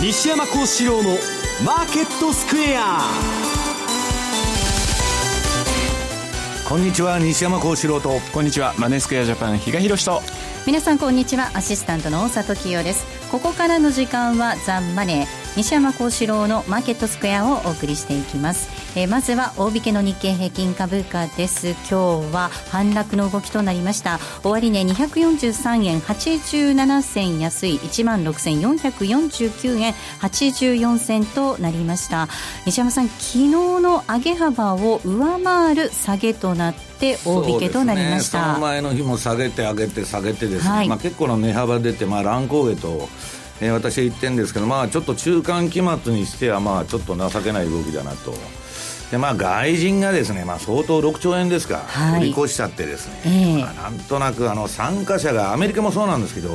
西山幸四郎のマーケットスクエア。こんにちは西山幸四郎と。こんにちはマネースクエアジャパン比嘉宏と。皆さんこんにちは。アシスタントの大里清です。ここからの時間はザンマネー西山幸四郎のマーケットスクエアをお送りしていきます、えー、まずは大引けの日経平均株価です。今日は反落の動きとなりました。終値243円87銭安い1万6449円84銭となりました。西山さん昨日の上げ幅を上回る下げとなって大引けとなりました、ね、その前の日も下げて上げて下げてですね、はい、まあ、結構な値幅出て、まあ、乱高下とえー、私は言ってるんですけど、まあ、ちょっと中間期末にしては、まあ、ちょっと情けない動きだなと。でまあ、外人がですね、まあ、相当6兆円ですか、はい、売り越しちゃってですね、えー、まあ、なんとなくあの参加者がアメリカもそうなんですけど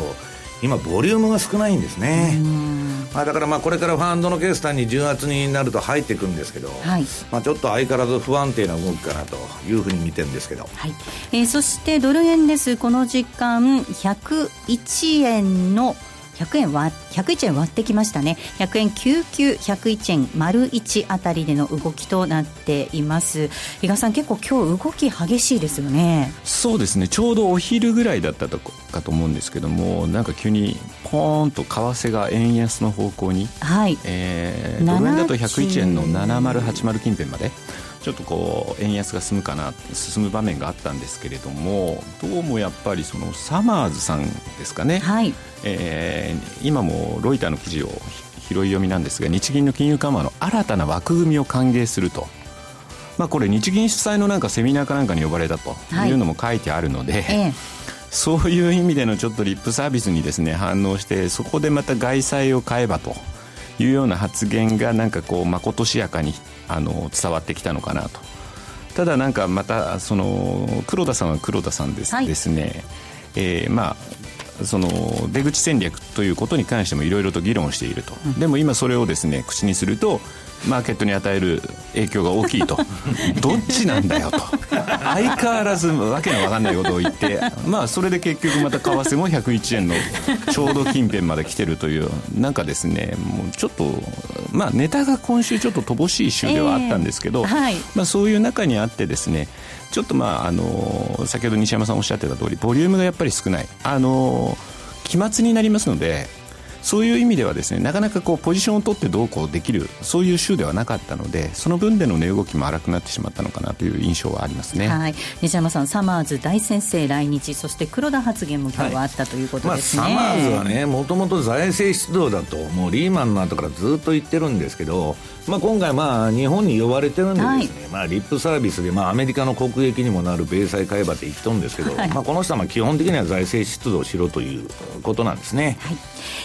今ボリュームが少ないんですね、まあ、だからまあこれからファンドの決算に10月になると入っていくんですけど、はい、まあ、ちょっと相変わらず不安定な動きかなというふうに見てるんですけど、はい。えー、そしてドル円です。この時間101円の100円割101円割ってきましたね。100円99101円丸1あたりでの動きとなっています。比嘉さん結構今日動き激しいですよね。そうですね。ちょうどお昼ぐらいだったとかと思うんですけどもなんか急にポーンと為替が円安の方向に、はい。えー、ドル円だと101円の7080近辺までちょっとこう円安が進むかな進む場面があったんですけれどもどうもやっぱりそのサマーズさんですかね、はい。えー、今もロイターの記事を拾い読みなんですが日銀の金融緩和の新たな枠組みを歓迎すると。まあ、これ日銀主催のなんかセミナーかなんかに呼ばれたとい。うのも書いてあるので、はいええ、そういう意味でのちょっとリップサービスにですね反応してそこでまた外債を買えばというような発言がなんかこうまことしやかにあの伝わってきたのかなと。ただなんかまたその黒田さんは黒田さんです,、はい、ですね、えー、まあその出口戦略ということに関してもいろいろと議論をしていると、うん、でも今それをですね口にするとマーケットに与える影響が大きいと。どっちなんだよと。相変わらずわけのわかんないことを言ってまあそれで結局また為替も101円のちょうど近辺まで来てるというなんかですねもうちょっとまあネタが今週ちょっと乏しい週ではあったんですけど、えーはい、まあ、そういう中にあってですねちょっとまああの先ほど西山さんおっしゃってた通りボリュームがやっぱり少ない。あの期末になりますのでそういう意味ではですねなかなかこうポジションを取ってどうこうできるそういう週ではなかったのでその分での値動きも荒くなってしまったのかなという印象はありますね、はい、西山さんサマーズ大先生来日そして黒田発言も今日はあったということですね、はいまあ、サマーズはねもともと財政出動だともうリーマンの後からずっと言ってるんですけど、まあ、今回まあ日本に呼ばれてるんでですね、はい、まあ、リップサービスでまあアメリカの国益にもなる米債買えばって言っとるんですけど、はい、まあ、この人は基本的には財政出動しろということなんですね、はい。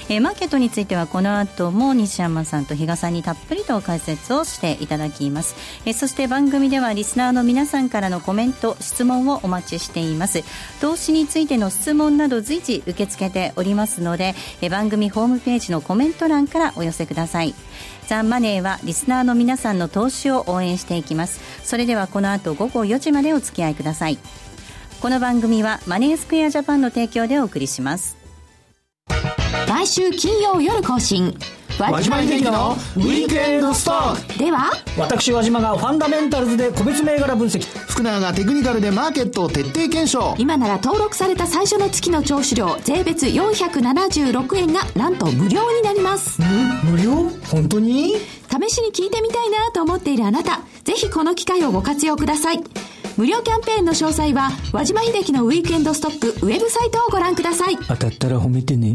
えー、マーケットについてはこの後も西山さんと比嘉さんにたっぷりと解説をしていただきます、えー、そして番組ではリスナーの皆さんからのコメント質問をお待ちしています。投資についての質問など随時受け付けておりますので、えー、番組ホームページのコメント欄からお寄せくださいザ・マネーはリスナーの皆さんの投資を応援していきます。それではこの後午後4時までお付き合いください。この番組はマネースクエアジャパンの提供でお送りします。毎週金曜夜更新。和島秀樹のウィークエンドストックでは？私和島がファンダメンタルズで個別銘柄分析。福永がテクニカルでマーケットを徹底検証。今なら登録された最初の月の聴取料税別476円がなんと無料になります。無料？本当に？試しに聞いてみたいなと思っているあなたぜひこの機会をご活用ください。無料キャンペーンの詳細は和島秀樹のウィークエンドストックウェブサイトをご覧ください。当たったら褒めてね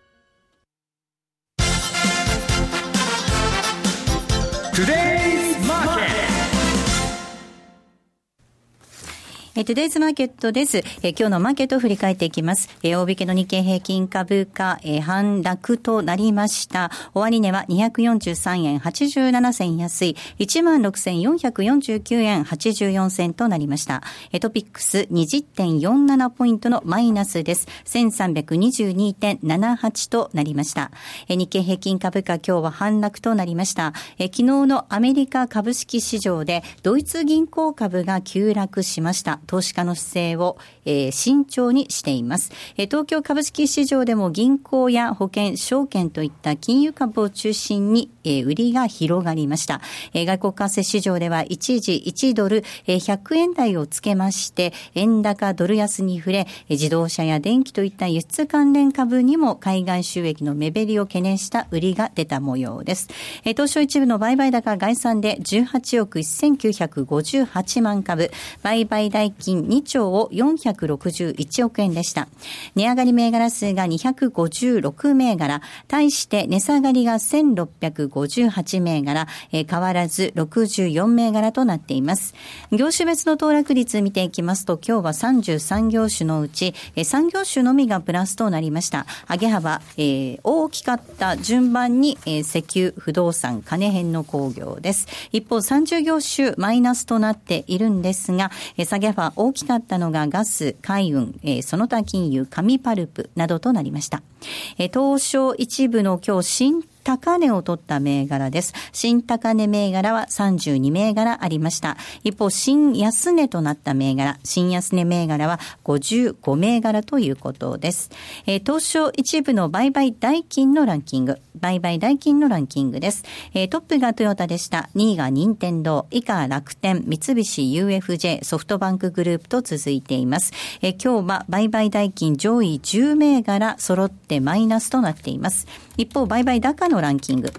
Today えー、トゥデイズマーケットです。えー、今日のマーケットを振り返っていきます。えー、大引けの日経平均株価、えー、反落となりました。終値は243円87銭安い、16,449円84銭となりました。えー、トピックス20.47ポイントのマイナスです。1322.78となりました。えー、日経平均株価今日は反落となりました。えー、昨日のアメリカ株式市場でドイツ銀行株が急落しました。投資家の姿勢を、えー、慎重にしています、えー。東京株式市場でも銀行や保険、証券といった金融株を中心に、えー、売りが広がりました。えー、外国為替市場では一時1ドル、えー、100円台をつけまして、円高ドル安に触れ、自動車や電気といった輸出関連株にも海外収益の目減りを懸念した売りが出た模様です。えー、東証一部の売買高概算で18億1958万株、売買代金2兆を461億円でした。値上がり銘柄数が256銘柄、対して値下がりが1658銘柄、えー、変わらず64銘柄となっています。業種別の騰落率見ていきますと、今日は33業種のうち、えー、3業種のみがプラスとなりました。上げ幅、えー、大きかった順番に、えー、石油、不動産、金編の工業です。一方、30業種マイナスとなっているんですが、えー、下げ幅大きかったのがガス、海運、えー、その他金融、紙パルプなどとなりました。えー、東証一部の今日新高値を取った銘柄です。新高値銘柄は32銘柄ありました。一方、新安値となった銘柄、新安値銘柄は55銘柄ということです。えー、東証一部の売買代金のランキング、売買代金のランキングです。えー、トップがトヨタでした。2位が任天堂、以下楽天、三菱 UFJ、ソフトバンクグループと続いています。えー、今日は売買代金上位10銘柄揃ってマイナスとなっています。一方、売買高のランキング。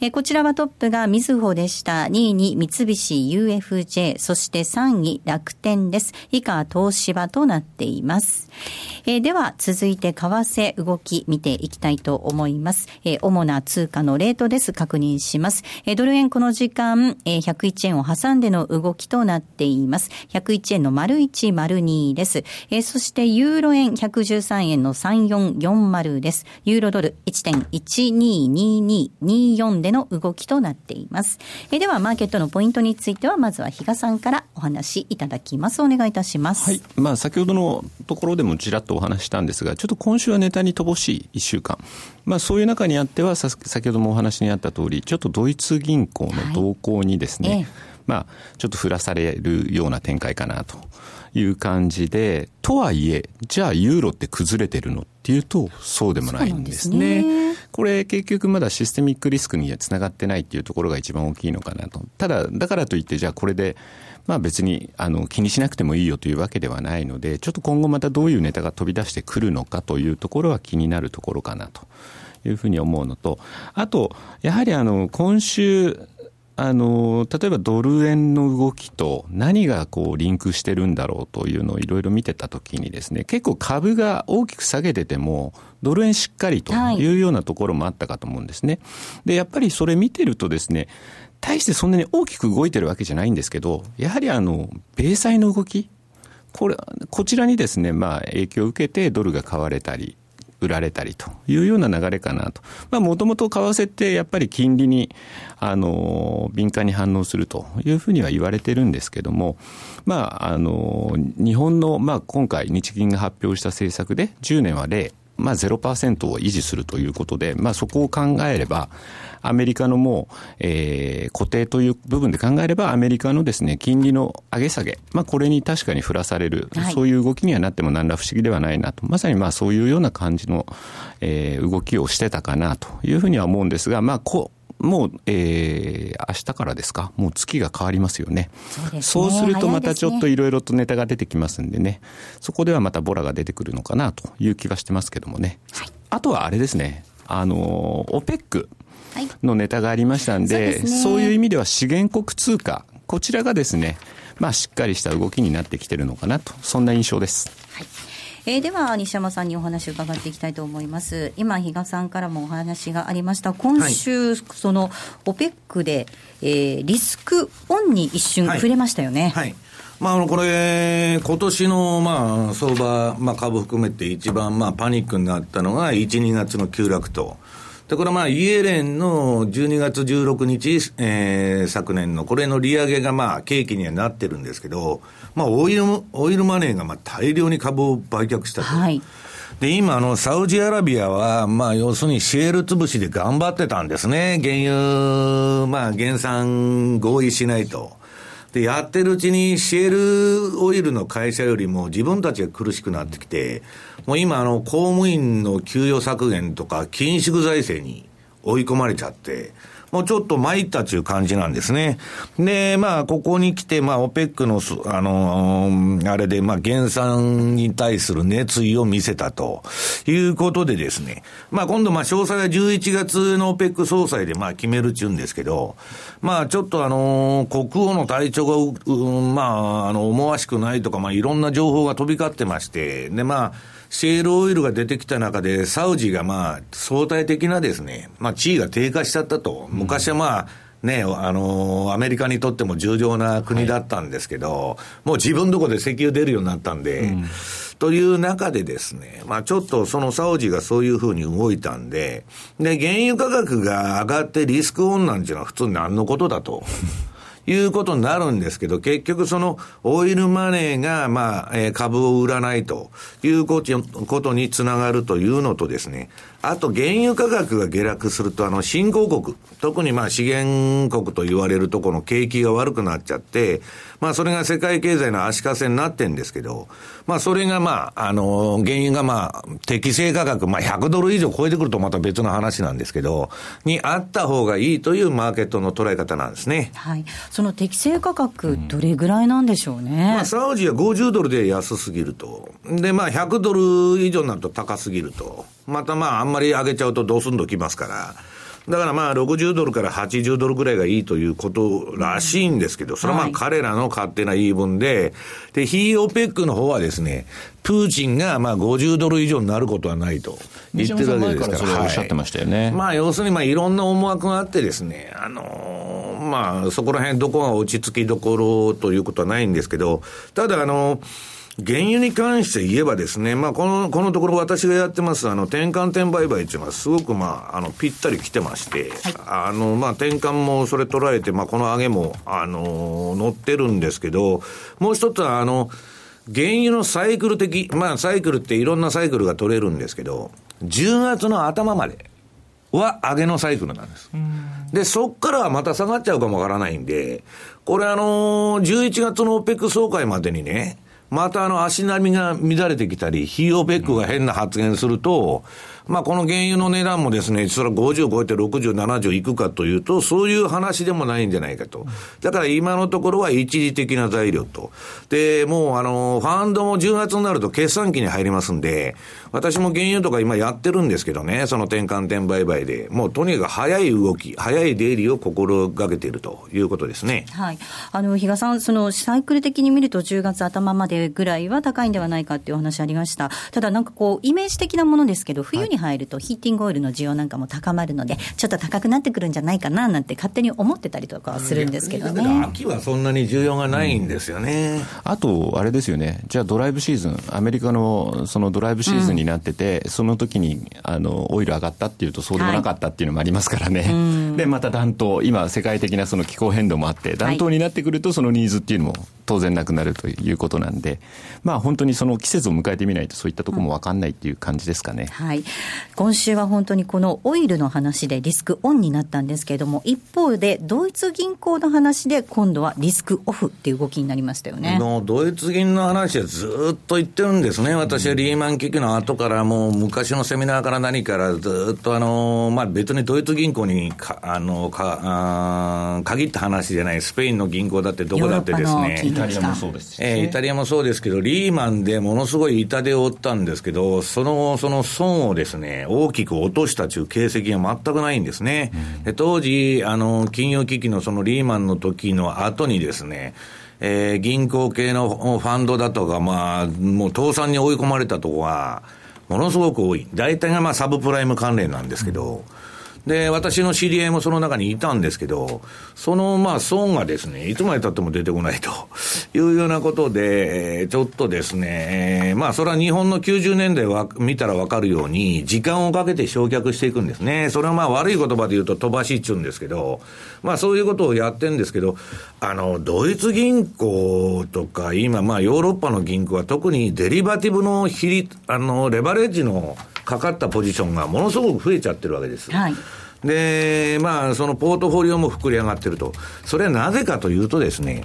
えこちらはトップがみずほでした。2位に三菱 UFJ、そして3位楽天です。以下、東芝となっています。えでは、続いて為替動き見ていきたいと思います。え主な通貨のレートです。確認します。えドル円この時間、え101円を挟んでの動きとなっています。101円の丸1、丸2です。えそして、ユーロ円113円の3440です。ユーロドル1.122224ですの動きとなっています。えでは、マーケットのポイントについては、まずは比嘉さんからお話いただきます。お願いいたします。はい。まあ、先ほどのところでもちらっとお話したんですが、ちょっと今週はネタに乏しい1週間。まあ、そういう中にあっては、先ほどもお話にあった通り、ちょっとドイツ銀行の動向にですね、はいええ、まあ、ちょっと振らされるような展開かなという感じで、とはいえ、じゃあユーロって崩れてるのっていうと、そうでもないんですね。すねこれ結局まだシステミックリスクにはつながってないっていうところが一番大きいのかなと。ただ、だからといって、じゃあこれで、まあ別にあの気にしなくてもいいよというわけではないので、ちょっと今後またどういうネタが飛び出してくるのかというところは気になるところかなというふうに思うのと、あと、やはりあの今週、あの、例えばドル円の動きと何がこうリンクしてるんだろうというのをいろいろ見てたときにですね、結構株が大きく下げてても、ドル円しっかりというようなところもあったかと思うんですね。で、やっぱりそれ見てるとですね、大してそんなに大きく動いてるわけじゃないんですけど、やはりあの、米債の動き、これ、こちらにですね、まあ影響を受けてドルが買われたり、売られたりというような流れかなと。まあ、もともと為替ってやっぱり金利に、あの、敏感に反応するというふうには言われてるんですけども、まあ、あの、日本の、まあ、今回日銀が発表した政策で10年は0、まあ、0%を維持するということで、まあ、そこを考えれば、アメリカのもう、えー、固定という部分で考えれば、アメリカのですね、金利の上げ下げ、まあ、これに確かに振らされる、はい、そういう動きにはなっても何ら不思議ではないなと、まさにまあそういうような感じの、えー、動きをしてたかなというふうには思うんですが、まあ、こもう、えー、明日からですか、もう月が変わりますよね。そうね。そうするとまたちょっといろいろとネタが出てきますんでね、そこではまたボラが出てくるのかなという気はしてますけどもね。はい、あとはあれですね、あの、オペックのネタがありましたんで、はい、そうでね、そういう意味では資源国通貨、こちらがですね、まあしっかりした動きになってきてるのかなと、そんな印象です。はいえー、では西山さんにお話を伺っていきたいと思います。今比嘉さんからもお話がありました。今週、はい、その OPEC で、えー、リスクオンに一瞬触れましたよね、はい、はいまあ、あの、これ、今年の、まあ、相場、まあ、株含めて一番、まあ、パニックになったのが、1、2月の急落と。で、これはまあ、イエレンの12月16日、えー、昨年の、これの利上げがまあ、契機にはなってるんですけど、まあ、オイル、オイルマネーがまあ、大量に株を売却したと。はい。で、今、あの、サウジアラビアは、まあ、要するにシェール潰しで頑張ってたんですね。原油、まあ、減産合意しないと。で、やってるうちにシェールオイルの会社よりも自分たちが苦しくなってきて、もう今、あの、公務員の給与削減とか、緊縮財政に追い込まれちゃって、もうちょっと参ったという感じなんですね。で、まあ、ここに来て、まあ、オペックの、あのー、あれで、まあ、減産に対する熱意を見せたということでですね、まあ、今度、まあ、詳細は11月のオペック総裁で、まあ、決めるっちゅうんですけど、まあ、ちょっとあのー、国王の体調が、うん、まあ、あの、思わしくないとか、まあ、いろんな情報が飛び交ってまして、で、まあ、シェールオイルが出てきた中で、サウジがまあ、相対的なですね、まあ、地位が低下しちゃったと。昔はまあ、ね、あの、アメリカにとっても重要な国だったんですけど、はい、もう自分どこで石油出るようになったんで、うん、という中でですね、まあちょっとそのサウジがそういうふうに動いたんで、で、原油価格が上がってリスクオンなんていうのは普通何のことだと。いうことになるんですけど、結局そのオイルマネーが、まあ、えー、株を売らないということにつながるというのとですね、あと原油価格が下落すると、あの、新興国、特にまあ資源国と言われるとこの景気が悪くなっちゃって、まあそれが世界経済の足かせになってんですけど、まあそれがまあ、あの、原油がまあ、適正価格、まあ100ドル以上超えてくるとまた別の話なんですけど、にあった方がいいというマーケットの捉え方なんですね。はい。その適正価格、どれぐらいなんでしょうね？うん、まあサウジは50ドルで安すぎると。で、まあ100ドル以上になると高すぎると。またまあ、あんまり上げちゃうとドスンときますから。だからまあ、60ドルから80ドルぐらいがいいということらしいんですけど、それはまあ、彼らの勝手な言い分で、で、ヒーオペックの方はですね、プーチンがまあ50ドル以上になることはないと言ってるわけですから。それおっしゃってましたよね。はい、まあ、要するにまあ、いろんな思惑があってですね、あのー、まあ、そこら辺どこが落ち着きどころということはないんですけど、ただあのー、原油に関して言えばですね、まあ、この、このところ私がやってます、あの、転換点売買っていうのはすごく、まあ、あの、ぴったり来てまして、はい、あの、まあ、転換もそれ捉えて、まあ、この上げも、あの、乗ってるんですけど、もう一つは、あの、原油のサイクル的、まあ、サイクルっていろんなサイクルが取れるんですけど、10月の頭までは上げのサイクルなんです。で、そっからはまた下がっちゃうかもわからないんで、これあの11月の OPEC 総会までにね、またあの足並みが乱れてきたり、ヒーオペックが変な発言すると、まあこの原油の値段もですね、それは50超えて60、70いくかというと、そういう話でもないんじゃないかと。だから今のところは一時的な材料と。で、もうあの、ファンドも10月になると決算期に入りますんで、私も原油とか今やってるんですけどね、その転換点売買で、もうとにかく早い動き、早い出入りを心がけているということですね。はい。あの、比嘉さん、そのサイクル的に見ると10月頭までぐらいは高いんではないかっていうお話ありました。ただなんかこう、イメージ的なものですけど、冬に入るとヒーティングオイルの需要なんかも高まるので、ちょっと高くなってくるんじゃないかななんて勝手に思ってたりとかするんですけどね。秋はそんなに需要がないんですよね。うん、あと、あれですよね。じゃあドライブシーズン、アメリカのそのドライブシーズンになってて、うんその時にあのオイル上がったっていうとそうでもなかったっていうのもありますからね、はい、でまた暖冬今世界的なその気候変動もあって暖冬になってくるとそのニーズっていうのも当然なくなるということなんで、まあ、本当にその季節を迎えてみないとそういったところも分かんないっていう感じですかね、はい、今週は本当にこのオイルの話でリスクオンになったんですけれども一方でドイツ銀行の話で今度はリスクオフっていう動きになりましたよね。ドイツ銀の話はずっと言ってるんですね。私はリーマン危機の後からもう昔のセミナーから何からずっとあの、まあ、別にドイツ銀行にかあのかあ限った話じゃない。スペインの銀行だってどこだってですねタリアもそうです、ね、えー、イタリアもそうですけど、リーマンでものすごい痛手を負ったんですけど、その、その損をですね、大きく落としたという形跡が全くないんですね。うん、当時、あの、金融危機のそのリーマンの時の後にですね、えー、銀行系のファンドだとか、まあ、もう倒産に追い込まれたとこは、ものすごく多い。大体がまあサブプライム関連なんですけど、うんで、私の知り合いもその中にいたんですけど、その、まあ、損がですね、いつまで経っても出てこないと いうようなことで、ちょっとですね、まあ、それは日本の90年代は見たらわかるように、時間をかけて焼却していくんですね。それはまあ、悪い言葉で言うと飛ばしっちゅうんですけど、まあ、そういうことをやってんですけど、あの、ドイツ銀行とか、今、まあ、ヨーロッパの銀行は特にデリバティブの比率、あの、レバレッジのかかったポジションがものすごく増えちゃってるわけです。はいで、まあ、そのポートフォリオも膨れ上がってると。それはなぜかというとですね、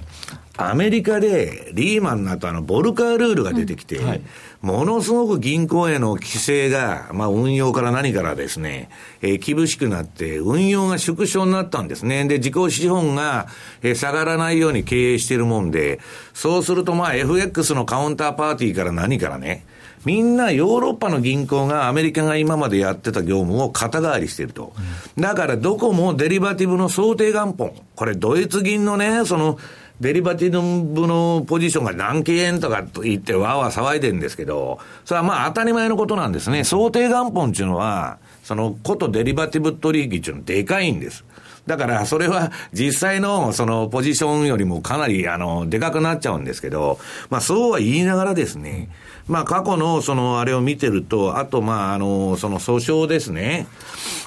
アメリカでリーマンの後あのボルカールールが出てきて、うんはい、ものすごく銀行への規制が、まあ運用から何からですね、えー、厳しくなって、運用が縮小になったんですね。で、自己資本が、えー、下がらないように経営しているもんで、そうするとまあ FX のカウンターパーティーから何からね、みんなヨーロッパの銀行がアメリカが今までやってた業務を肩代わりしていると。だからどこもデリバティブの想定元本。これドイツ銀のね、その、デリバティブのポジションが何件円とかと言ってわーわー騒いでるんですけど、それはまあ当たり前のことなんですね。想定元本っていうのは、そのことデリバティブ取引っていうのはでかいんです。だから、それは実際のそのポジションよりもかなりあの、でかくなっちゃうんですけど、まあそうは言いながらですね、まあ過去のそのあれを見てると、あとまああの、その訴訟ですね。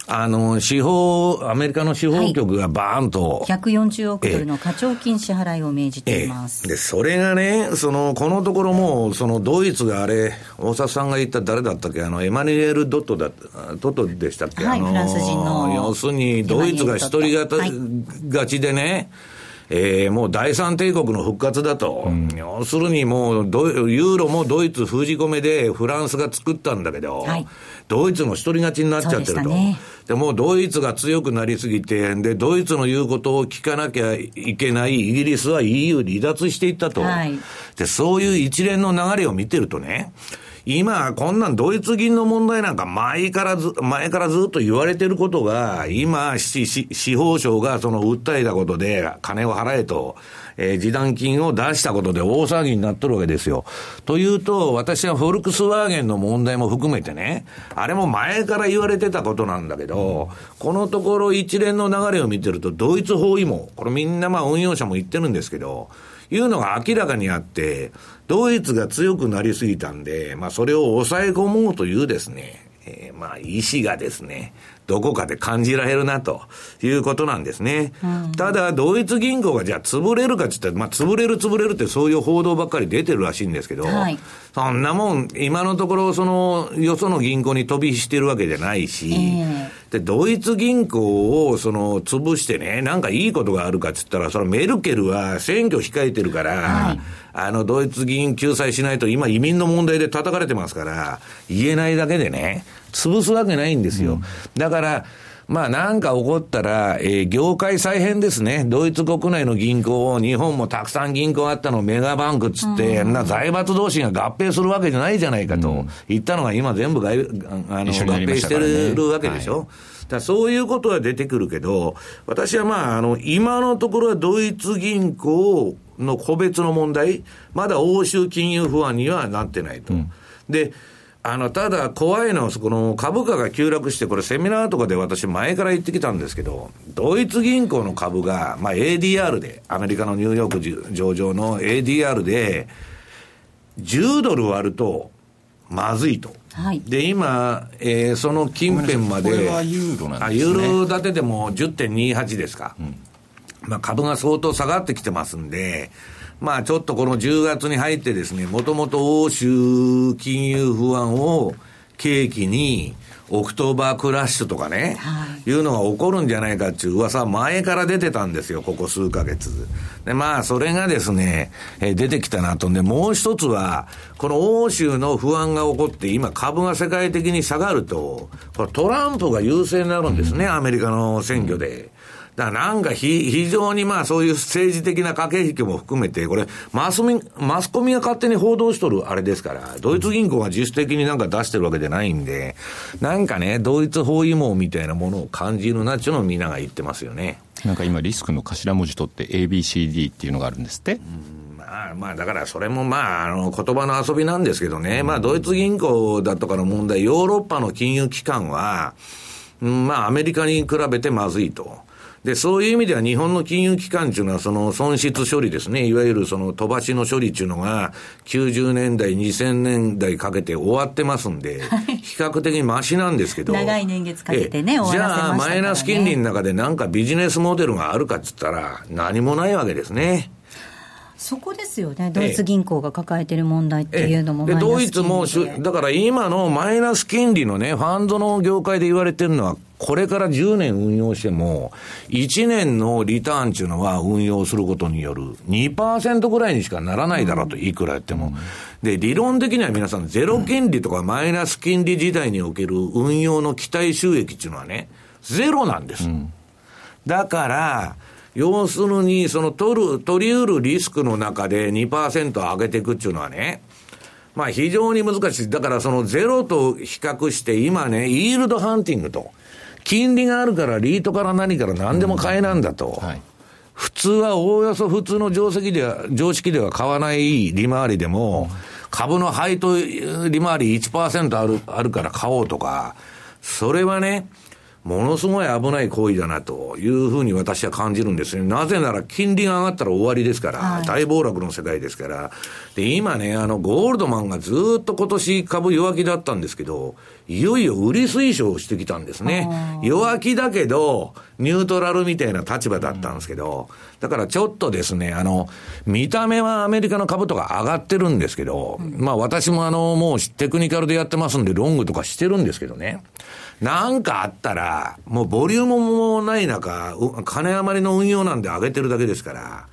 あの、司法、アメリカの司法局がバーンと、はい、140億ドルの課徴金支払いを命じています。で、それがね、その、このところも、そのドイツがあれ、大沢さんが言った誰だったっけ、あの、エマニュエル・ドットだ、ドットでしたっけ、はい、あのフランス人の。要するに、ドイツが一人がた、はい、がちでね、えー、もう第三帝国の復活だと、うん、要するにもうユーロもドイツ封じ込めでフランスが作ったんだけど、はい、ドイツの一人勝ちになっちゃってると。ね、でもドイツが強くなりすぎて、で、ドイツの言うことを聞かなきゃいけないイギリスは EU 離脱していったと。はい、で、そういう一連の流れを見てるとね、今、こんなんドイツ銀の問題なんか前からず、前からずっと言われてることが、今、し、し司法省がその訴えたことで金を払えと、えー、示談金を出したことで大騒ぎになっとるわけですよ。というと、私はフォルクスワーゲンの問題も含めてね、あれも前から言われてたことなんだけど、このところ一連の流れを見てると、ドイツ包囲網、これみんなまあ運用者も言ってるんですけど、いうのが明らかにあって、ドイツが強くなりすぎたんで、まあそれを抑え込もうというですね、えー、まあ意思がですね、どこかで感じられるなということなんですね。うん、ただ、ドイツ銀行がじゃあ潰れるかって言ったら、まあ潰れる潰れるってそういう報道ばっかり出てるらしいんですけど、はい、そんなもん、今のところそのよその銀行に飛び火してるわけじゃないし、えー、で、ドイツ銀行をその潰してね、なんかいいことがあるかって言ったら、そのメルケルは選挙控えてるから、はい。あの、ドイツ議員救済しないと、今移民の問題で叩かれてますから、言えないだけでね、潰すわけないんですよ。うん、だから、まあなんか起こったら、えー、業界再編ですね。ドイツ国内の銀行を、日本もたくさん銀行あったのメガバンクっつって、うん、な財閥同士が合併するわけじゃないじゃないかと、言ったのが今全部があの、合併してるわけでしょ？はいだそういうことは出てくるけど、私はまあ、あの、今のところはドイツ銀行の個別の問題、まだ欧州金融不安にはなってないと。うん、で、あの、ただ怖いのは、この株価が急落して、これセミナーとかで私前から言ってきたんですけど、ドイツ銀行の株が、まあ ADR で、アメリカのニューヨーク上場の ADR で、10ドル割ると、まずいと。はい、で、今、えー、その近辺まで、これはユーロなんですね。ユーロ建てでも10.28ですか。うんまあ、株が相当下がってきてますんで、まあ、ちょっとこの10月に入ってですね、もともと欧州金融不安を契機に、 October crash とかね、はい、いうのが起こるんじゃないかっていう噂は前から出てたんですよ、ここ数ヶ月。で、まあ、それがですね、えー、出てきたなと。で、もう一つは、この欧州の不安が起こって、今株が世界的に下がると、これトランプが優勢になるんですね、うん、アメリカの選挙で。だからなんかひ、非常にまあそういう政治的な駆け引きも含めて、これ、マスミ、マスコミが勝手に報道しとるあれですから、ドイツ銀行が自主的になんか出してるわけじゃないんで、なんかね、ドイツ包囲網みたいなものを感じるなっていうのをみんなが言ってますよね。なんか今リスクの頭文字取って ABCD っていうのがあるんですって。まあ、まあ、だからそれもまあ、あの、言葉の遊びなんですけどね、まあ、ドイツ銀行だとかの問題、ヨーロッパの金融機関は、まあ、アメリカに比べてまずいと。で、そういう意味では日本の金融機関っていうのは、その損失処理ですね。いわゆるその飛ばしの処理っていうのが、90年代、2000年代かけて終わってますんで、比較的マシなんですけど。長い年月かけてね、じゃあ、マイナス金利の中でなんかビジネスモデルがあるかっつったら、何もないわけですね。そこですよね、ドイツ銀行が抱えている問題っていうのも、でドイツも、だから今のマイナス金利のね、ファンドの業界で言われてるのは、これから10年運用しても、1年のリターンっていうのは運用することによる2%ぐらいにしかならないだろうと、いくらやっても。で、理論的には皆さん、ゼロ金利とかマイナス金利時代における運用の期待収益っていうのはね、ゼロなんです。だから、要するに、その取る、取り得るリスクの中で2%上げていくっていうのはね、まあ非常に難しい。だからそのゼロと比較して今ね、イールドハンティングと。金利があるからリートから何から何でも買えなんだと。はい、普通はおおよそ普通の定石では、常識では買わない利回りでも、株の配当利回り1%ある、あるから買おうとか、それはね、ものすごい危ない行為だなというふうに私は感じるんですね。なぜなら金利が上がったら終わりですから、はい、大暴落の世界ですから。で、今ね、あの、ゴールドマンがずっと今年株弱気だったんですけど、いよいよ売り推奨してきたんですね。弱気だけど、ニュートラルみたいな立場だったんですけど、だからちょっとですね、あの、見た目はアメリカの株とか上がってるんですけど、まあ私もあの、もうテクニカルでやってますんで、ロングとかしてるんですけどね。なんかあったら、もうボリュームもない中、金余りの運用なんで上げてるだけですから、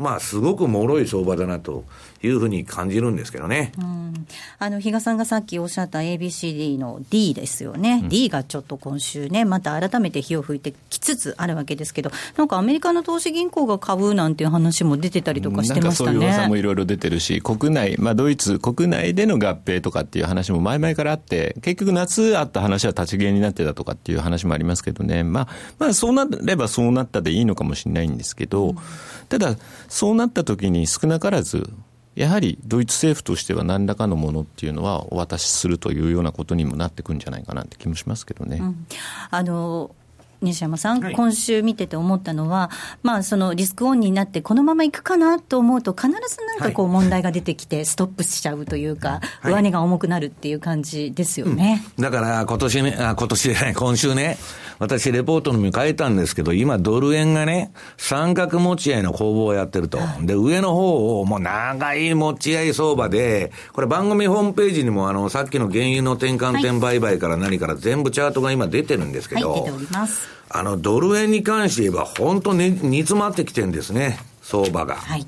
まあ、すごく脆い相場だなというふうに感じるんですけどね。うん、あの、比嘉さんがさっきおっしゃった ABCD の D ですよね。うん、D がちょっと今週ね、また改めて火を吹いてきつつあるわけですけど、なんかアメリカの投資銀行が買うなんていう話も出てたりとかしてましたね。そういう噂もいろいろ出てるし、国内、まあ、ドイツ国内での合併とかっていう話も前々からあって、結局夏あった話は立ち消えになってたとかっていう話もありますけどね。まあ、まあ、そうなればそうなったでいいのかもしれないんですけど、うん、ただ、そうなった時に少なからず、やはりドイツ政府としては何らかのものっていうのはお渡しするというようなことにもなってくるんじゃないかなって気もしますけどね。うん、あの西山さん、はい、今週見てて思ったのは、まあ、そのリスクオンになって、このままいくかなと思うと、必ずなんかこう、問題が出てきて、ストップしちゃうというか、はい、上値が重くなるっていう感じですよね。うん、だから、今年ね、あ今年じゃない、今週ね、私、レポートの見変えたんですけど、今、ドル円がね、三角持ち合いの攻防をやってると。で、上の方を、もう長い持ち合い相場で、これ番組ホームページにも、あの、さっきの原油の転換点売買から何から全部チャートが今出てるんですけど、はい、出ております。あの、ドル円に関して言えば、本当に煮詰まってきてるんですね、相場が。はい。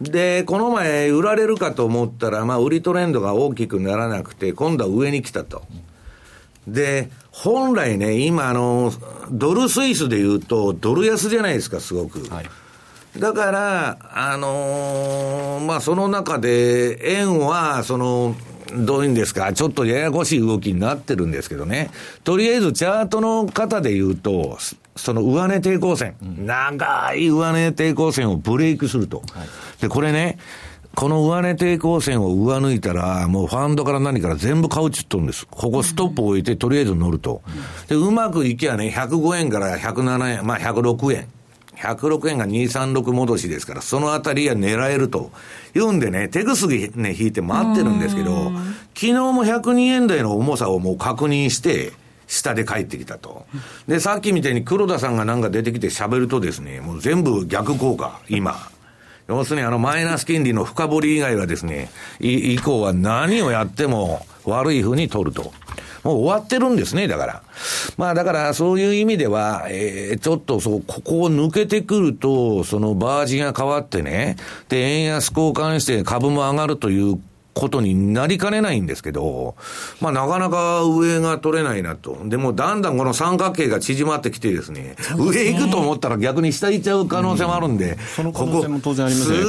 で、この前、売られるかと思ったら、まあ、売りトレンドが大きくならなくて、今度は上に来たと。で、本来ね、今、あの、ドルスイスで言うと、ドル安じゃないですか、すごく。はい、だから、あのー、まあ、その中で、円は、その、どういうんですか、ちょっとややこしい動きになってるんですけどね。とりあえず、チャートの方で言うと、その上値抵抗線、うん、長い上値抵抗線をブレイクすると。はい、で、これね、この上値抵抗線を上抜いたら、もうファンドから何から全部買うっちっとるんです。ここストップを置いて、とりあえず乗ると。で、うまくいけばね、105円から107円、まあ106円。106円が236戻しですから、そのあたりは狙えると。言うんでね、手ぐすぎね、引いて待ってるんですけど、昨日も102円台の重さをもう確認して、下で帰ってきたと。で、さっきみたいに黒田さんがなんか出てきて喋るとですね、もう全部逆効果、今。要するにあのマイナス金利の深掘り以外はですね、以降は何をやっても悪い風に取ると。もう終わってるんですね、だから。まあだからそういう意味では、えー、ちょっとそう、ここを抜けてくると、そのバージが変わってね、で、円安交換して株も上がるということになりかねないんですけど、まあなかなか上が取れないなと。でもだんだんこの三角形が縮まってきてですね、すね上行くと思ったら逆に下行っちゃう可能性もあるんで、うん、ここ、す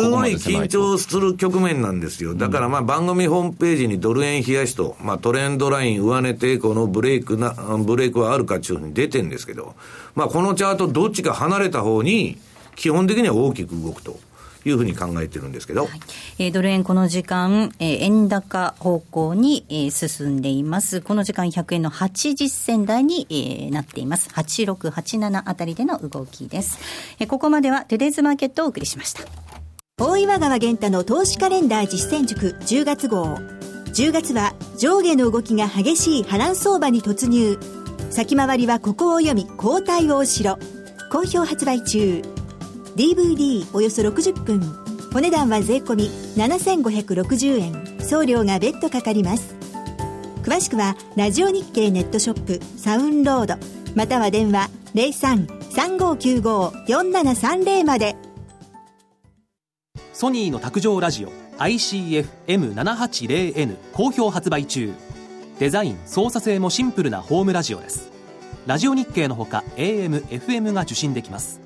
ごい緊張する局面なんですよ。だからまあ番組ホームページにドル円冷やしと、まあトレンドライン上値抵抗のブレイクな、ブレイクはあるかっていうふうに出てるんですけど、まあこのチャートどっちか離れた方に基本的には大きく動くと。いうふうに考えてるんですけど。はい、えー、ドル円この時間、えー、円高方向に、えー、進んでいます。この時間100円の80銭台に、えー、なっています。8687あたりでの動きです。えー、ここまではトゥデイズマーケットをお送りしました。大岩川源太の投資カレンダー実践塾10月号。10月は上下の動きが激しい波乱相場に突入。先回りはここを読み、交代をしろ。好評発売中。DVD およそ60分。お値段は税込7560円。送料が別途かかります。詳しくはラジオ日経ネットショップサウンロード。または電話0335954730まで。ソニーの卓上ラジオ ICF-M780N 好評発売中。デザイン操作性もシンプルなホームラジオです。ラジオ日経のほか AM、FM が受信できます。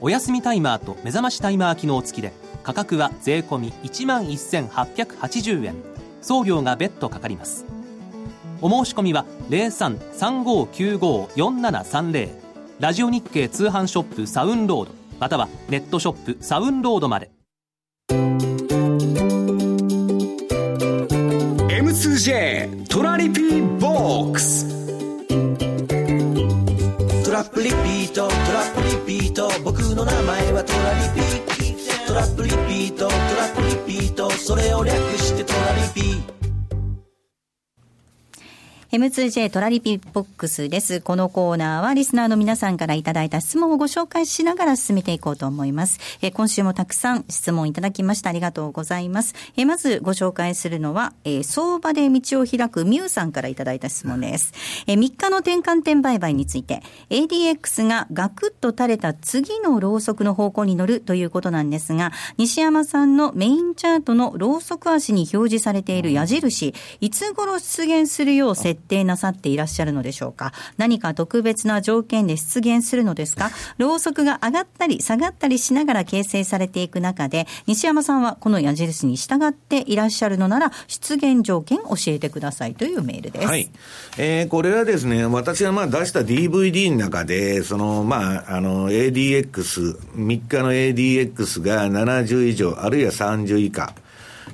お休みタイマーと目覚ましタイマー機能付きで価格は税込1万1880円。送料が別途かかります。お申し込みは0335954730ラジオ日経通販ショップサウンロードまたはネットショップサウンロードまで。M2J トラリピーボックス。ラップリピート。トラップリピート。僕の名前はトラリピ。トラップリピート。トラップリピート。それを略してトラリピ。M2J トラリピボックスです。このコーナーはリスナーの皆さんからいただいた質問をご紹介しながら進めていこうと思います。え今週もたくさん質問いただきました。ありがとうございます。えまずご紹介するのは、え相場で道を開くミュウさんからいただいた質問です。え3日の転換点売買について、ADX がガクッと垂れた次のローソクの方向に乗るということなんですが、西山さんのメインチャートのローソク足に表示されている矢印、いつ頃出現するよう設設定なさっていらっしゃるのでしょうか？何か特別な条件で出現するのですか？ろうそくが上がったり下がったりしながら形成されていく中で、西山さんはこの矢印に従っていらっしゃるのなら、出現条件教えてくださいというメールです。はい。えー、これはですね、私がまあ出した DVD の中で、その、まあ、あの、ADX、3日の ADX が70以上、あるいは30以下。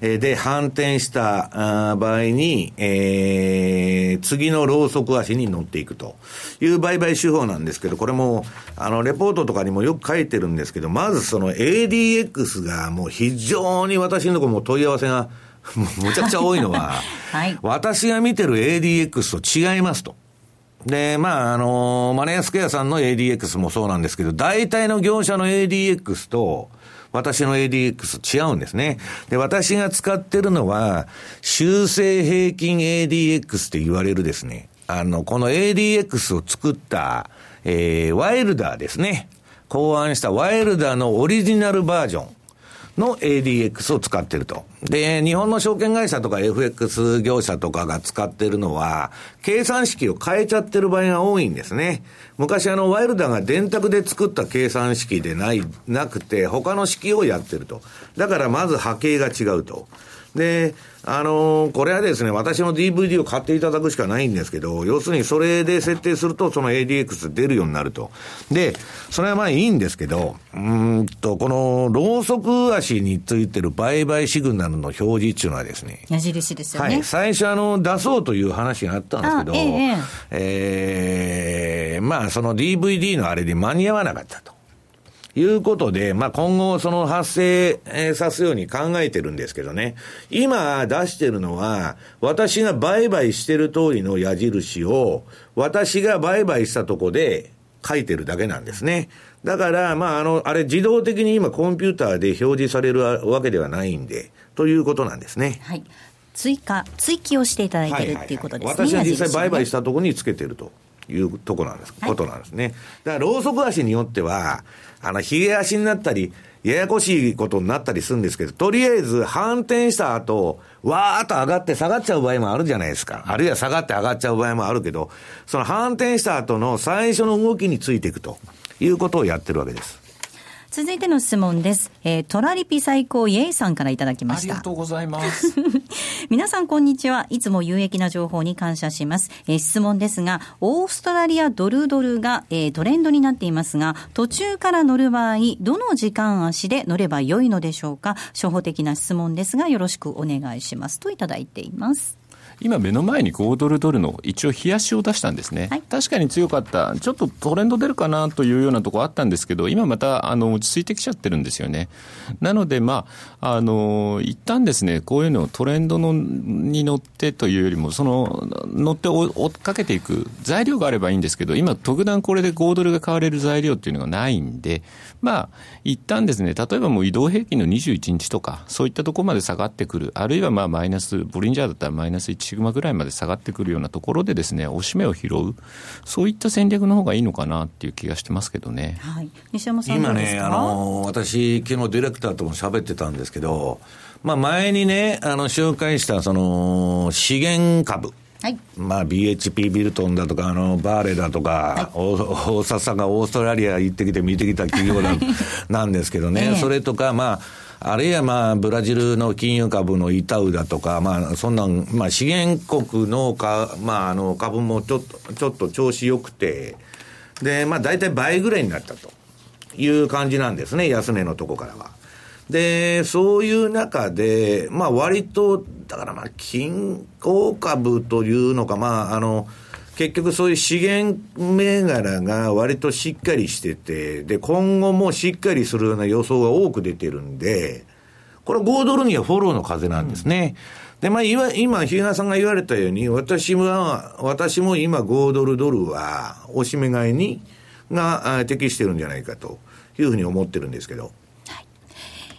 で、反転した場合に、えー、次のローソク足に乗っていくという売買手法なんですけど、これも、あの、レポートとかにもよく書いてるんですけど、まずその ADX がもう非常に私のところも問い合わせが、もうむちゃくちゃ多いのは、はい、私が見てる ADX と違いますと。で、まあ、あの、マネースクエアさんの ADX もそうなんですけど、大体の業者の ADX と、私の ADX 違うんですね。で、私が使ってるのは、修正平均 ADX って言われるですね、あの、この ADX を作った、えー、ワイルダーですね。考案したワイルダーのオリジナルバージョン。の ADX を使ってると。で、日本の証券会社とか FX 業者とかが使ってるのは、計算式を変えちゃってる場合が多いんですね。昔あの、ワイルダーが電卓で作った計算式でない、なくて、他の式をやってると。だからまず波形が違うと。で、あのー、これはですね、私の DVD を買っていただくしかないんですけど、要するにそれで設定すると、その ADX 出るようになると。で、それはまあいいんですけど、うんと、この、ローソク足についてる売買シグナルの表示っていうのはですね、矢印ですよね。はい。最初あの、出そうという話があったんですけど、えええー、まあその DVD のあれで間に合わなかったと。いうことで、まあ、今後その発生、さすように考えてるんですけどね。今出してるのは、私が売買してる通りの矢印を、私が売買したとこで書いてるだけなんですね。だから、まあ、あの、あれ自動的に今コンピューターで表示されるわけではないんで、ということなんですね。はい。追加、追記をしていただいてるっていうことですね。私が実際売買したところにつけてると。いうとこなんです、はい、ことなんですね。だから、ローソク足によっては、あの、髭足になったり、ややこしいことになったりするんですけど、とりあえず反転した後、わーっと上がって下がっちゃう場合もあるじゃないですか。あるいは下がって上がっちゃう場合もあるけど、その反転した後の最初の動きについていくということをやってるわけです。続いての質問です。えー、トラリピ最高イエイさんからいただきました。ありがとうございます。皆さんこんにちは。いつも有益な情報に感謝します。えー、質問ですが、オーストラリアドルドルが、えー、トレンドになっていますが、途中から乗る場合、どの時間足で乗れば良いのでしょうか？初歩的な質問ですが、よろしくお願いします。といただいています。今目の前に5ドルドルの一応冷やしを出したんですね、はい、確かに強かった、ちょっとトレンド出るかなというようなところあったんですけど、今またあの落ち着いてきちゃってるんですよね。なので、まあ、あの、一旦ですね、こういうのをトレンドのに乗ってというよりも、その、乗って追っかけていく材料があればいいんですけど、今、特段これで5ドルが買われる材料っていうのがないんで、まあ、一旦ですね、例えばもう移動平均の21日とか、そういったところまで下がってくる、あるいはまあマイナス、ボリンジャーだったらマイナス1シグマぐらいまで下がってくるようなところでですね、押し目を拾う、そういった戦略の方がいいのかなっていう気がしてますけどね。はい、西山さん今ね、あの、私、昨日ディレクターとも喋ってたんですけど、まあ前にね、あの、紹介したその、資源株。はい、まあ BHP ビルトンだとか、あのバーレだとか、はい、大笹がオーストラリア行ってきて見てきた企業 なんですけどね、それとか、まあ、あるいはまあ、ブラジルの金融株のイタウだとか、まあ、そんなん、まあ、資源国のか、まあ、あの、株もちょっと、ちょっと調子良くて、で、まあ、大体倍ぐらいになったという感じなんですね、安値のとこからは。で、そういう中で、まあ、割と、だからまあ、金鉱株というのか、まあ、あの、結局そういう資源銘柄が割としっかりしてて、で、今後もしっかりするような予想が多く出てるんで、これ5ドルにはフォローの風なんですね。うん、で、まあ、今、今、日賀さんが言われたように、私は、私も今5ドルドルは、おしめ買いに、が適してるんじゃないかというふうに思ってるんですけど。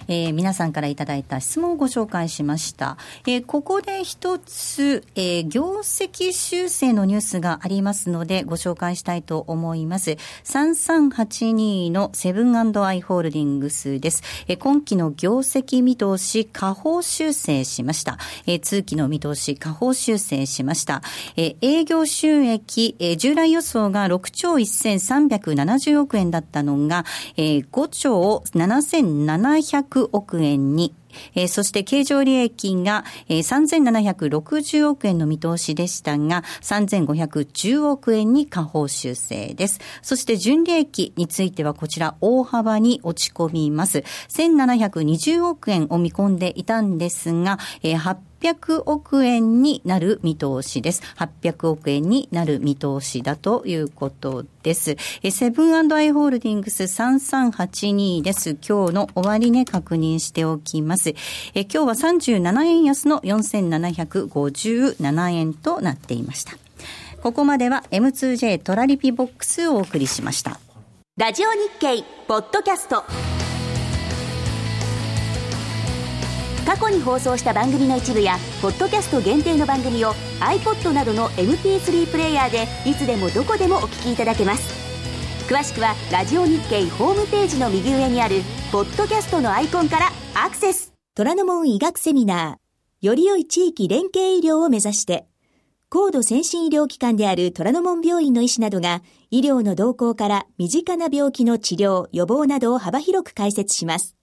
えー、皆さんからいただいた質問をご紹介しました。えー、ここで一つ、えー、業績修正のニュースがありますので、ご紹介したいと思います。3382のセブンアイ・ホールディングスです。えー、今期の業績見通し、下方修正しました。えー、通期の見通し、下方修正しました。えー、営業収益、えー、従来予想が6兆1370億円だったのが、えー、5兆7700 100億円にえー、そして経常利益が、えー、3760億円の見通しでしたが、3510億円に下方修正です。そして純利益についてはこちら大幅に落ち込みます。1720億円を見込んでいたんですが、えー、800億円になる見通しです。800億円になる見通しだということです。セブンアイ・ホールディングス3382です。今日の終値確認しておきます。え今日は37円安の4757円となっていました。ここまでは M2J トラリピボックスをお送りしました。ラジオ日経ポッドキャスト過去に放送した番組の一部やポッドキャスト限定の番組を iPod などの MP3 プレイヤーでいつでもどこでもお聞きいただけます詳しくはラジオ日経ホームページの右上にあるポッドキャストのアイコンからアクセス虎ノ門医学セミナーより良い地域連携医療を目指して高度先進医療機関である虎ノ門病院の医師などが医療の動向から身近な病気の治療、予防などを幅広く解説します。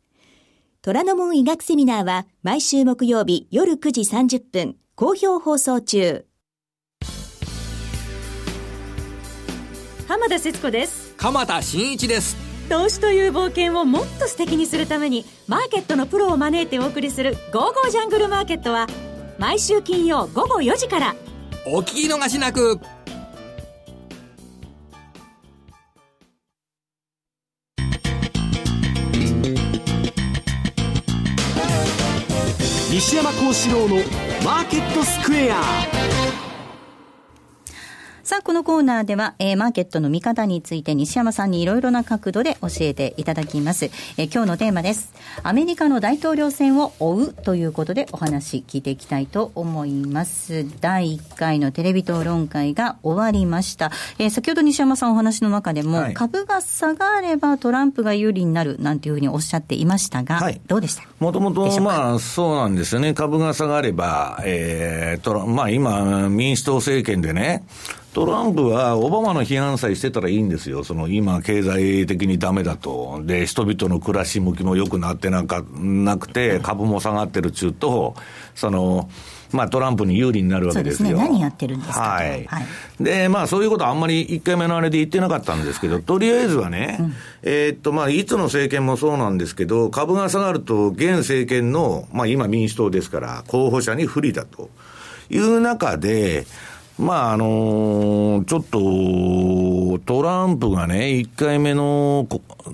虎ノ門医学セミナーは毎週木曜日夜9時30分、好評放送中。浜田節子です。鎌田新一です。投資という冒険をもっと素敵にするために、マーケットのプロを招いてお送りする、ゴーゴージャングルマーケットは、毎週金曜午後4時から。お聞き逃しなく。西山幸四郎のマーケットスクエア。さあ、このコーナーでは、えー、マーケットの見方について西山さんにいろいろな角度で教えていただきます。えー、今日のテーマです。アメリカの大統領選を追うということでお話聞いていきたいと思います。第1回のテレビ討論会が終わりました。えー、先ほど西山さんお話の中でも、はい、株が下がればトランプが有利になるなんていうふうにおっしゃっていましたが、はい、どうでした？もともと、まあ、そうなんですよね。株が下がれば、えー、とまあ今、民主党政権でね、トランプはオバマの批判さえしてたらいいんですよ。その今経済的にダメだと。で、人々の暮らし向きも良くなってなんかなくて、株も下がってる中と、その、まあ、トランプに有利になるわけですよ。そうですね。何やってるんですかはい。はい、で、まあ、そういうことあんまり1回目のあれで言ってなかったんですけど、とりあえずはね、うん、えー、っと、まあ、いつの政権もそうなんですけど、株が下がると、現政権の、まあ、今民主党ですから、候補者に不利だという中で、まあ、あのー、ちょっと、トランプがね、1回目の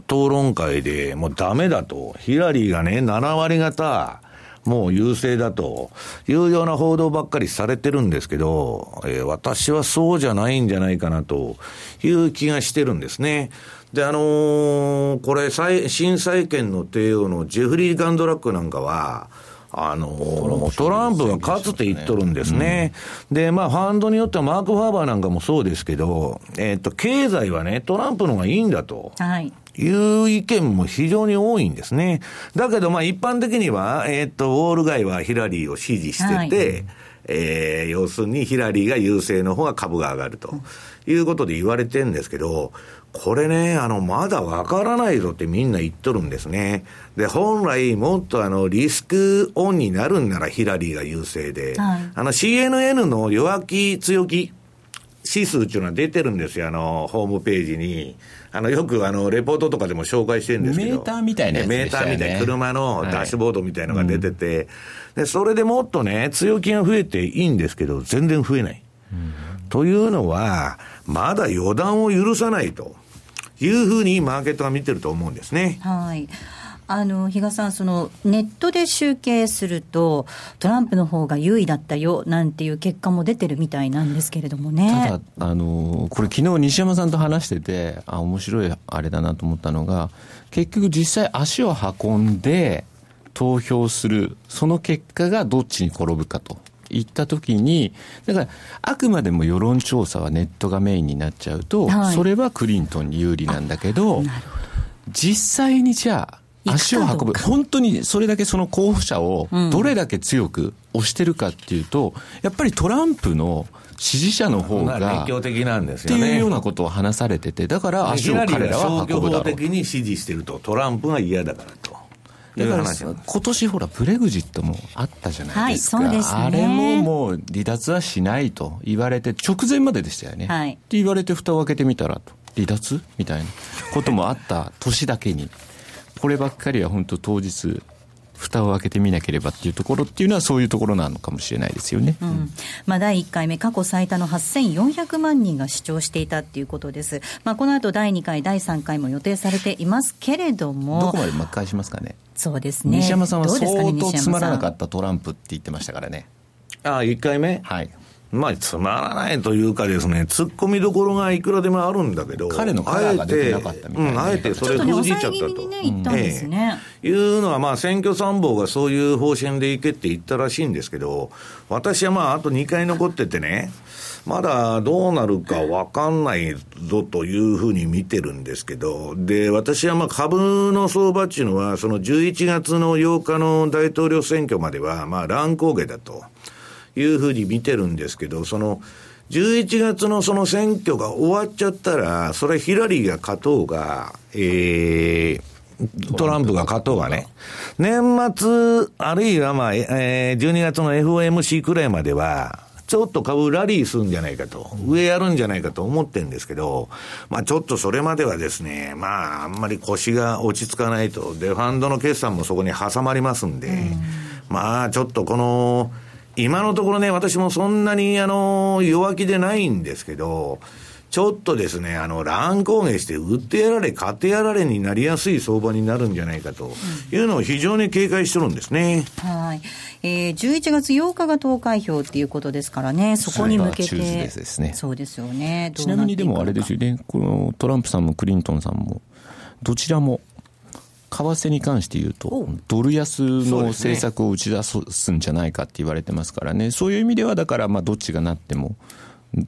討論会でもうダメだと。ヒラリーがね、7割方、もう優勢だというような報道ばっかりされてるんですけど、えー、私はそうじゃないんじゃないかなという気がしてるんですね。で、あのー、これ、新債権の帝王のジェフリー・ガンドラックなんかは、あのトランプが勝つって言っとるんですね。うん、で、まあ、ファンドによってはマーク・ファーバーなんかもそうですけど、えっ、ー、と、経済はね、トランプの方がいいんだと。はい。いう意見も非常に多いんですね。だけど、まあ、一般的には、えっ、ー、と、ウォール街はヒラリーを支持してて、はいえー、要するにヒラリーが優勢の方が株が上がるということで言われてるんですけど、これね、あの、まだわからないぞってみんな言っとるんですね。で、本来もっとあの、リスクオンになるんならヒラリーが優勢で、はい、あの、CNN の弱気強気指数っていうのは出てるんですよ、あの、ホームページに。あの、よくあの、レポートとかでも紹介してるんですけど。メーターみたいなやつ、ね、メーターみたいな、車のダッシュボードみたいのが出てて、はいうん、で、それでもっとね、強気が増えていいんですけど、全然増えない。うん、というのは、まだ予断を許さないと。いうふうにマーケットが見てると思うんですね。はい。あの比嘉さん、そのネットで集計すると、トランプの方が優位だったよなんていう結果も出てるみたいなんですけれどもねただ、あのこれ、昨日西山さんと話してて、あ面白いあれだなと思ったのが、結局、実際、足を運んで投票する、その結果がどっちに転ぶかと。いったときに、だから、あくまでも世論調査はネットがメインになっちゃうと、はい、それはクリントンに有利なんだけど、ど実際にじゃあ、足を運ぶ、本当にそれだけその候補者をどれだけ強く押してるかっていうと、やっぱりトランプの支持者の方が、熱狂的なんですよね。っていうようなことを話されてて、だから足を彼らは運ぶだろう。的に支持してると、トランプが嫌だからと。だから今年ほら、ブレグジットもあったじゃないですか、はいね、あれももう離脱はしないと言われて、直前まででしたよね。はい、って言われて、蓋を開けてみたらと、離脱？みたいなこともあった年だけに、こればっかりは本当、当日、蓋を開けてみなければっていうところっていうのはそういうところなのかもしれないですよね、うん、まあ、第1回目過去最多の8400万人が視聴していたっていうことです、まあ、この後第2回第3回も予定されていますけれども。どこまで巻き返しますかね。そうですね。西山さんは相当つまらなかったトランプって言ってましたからね。ああ1回目？はいまあ、つまらないというかですね、突っ込みどころがいくらでもあるんだけど、彼のカラーが出てなかったみたいな、ね、あえてそれ封じちゃったと。いうのは、まあ、選挙参謀がそういう方針でいけって言ったらしいんですけど、私はまあ、あと2回残っててね、まだどうなるか分かんないぞというふうに見てるんですけど、で、私はまあ株の相場っていうのは、その11月の8日の大統領選挙までは、まあ乱高下だと。いうふうに見てるんですけど、その、11月のその選挙が終わっちゃったら、それヒラリーが勝とうが、えー、トランプが勝とうがね、年末、あるいはまあ、えー、12月の FOMC くらいまでは、ちょっと株ラリーするんじゃないかと、上やるんじゃないかと思ってるんですけど、まあちょっとそれまではですね、まああんまり腰が落ち着かないと、で、ファンドの決算もそこに挟まりますんで、まあちょっとこの、今のところね、私もそんなに、あの、弱気でないんですけど、ちょっとですね、あの、乱高下して、売ってやられ、買ってやられになりやすい相場になるんじゃないかというのを非常に警戒してるんですね。はい。えー、11月8日が投開票っていうことですからね、そこに向けて。ですね。そうですよね。ちなみにでもあれですよね、このトランプさんもクリントンさんも、どちらも為替に関して言うと、ドル安の政策を打ち出すんじゃないかって言われてますからね、そういう意味では、だから、まあ、どっちがなっても、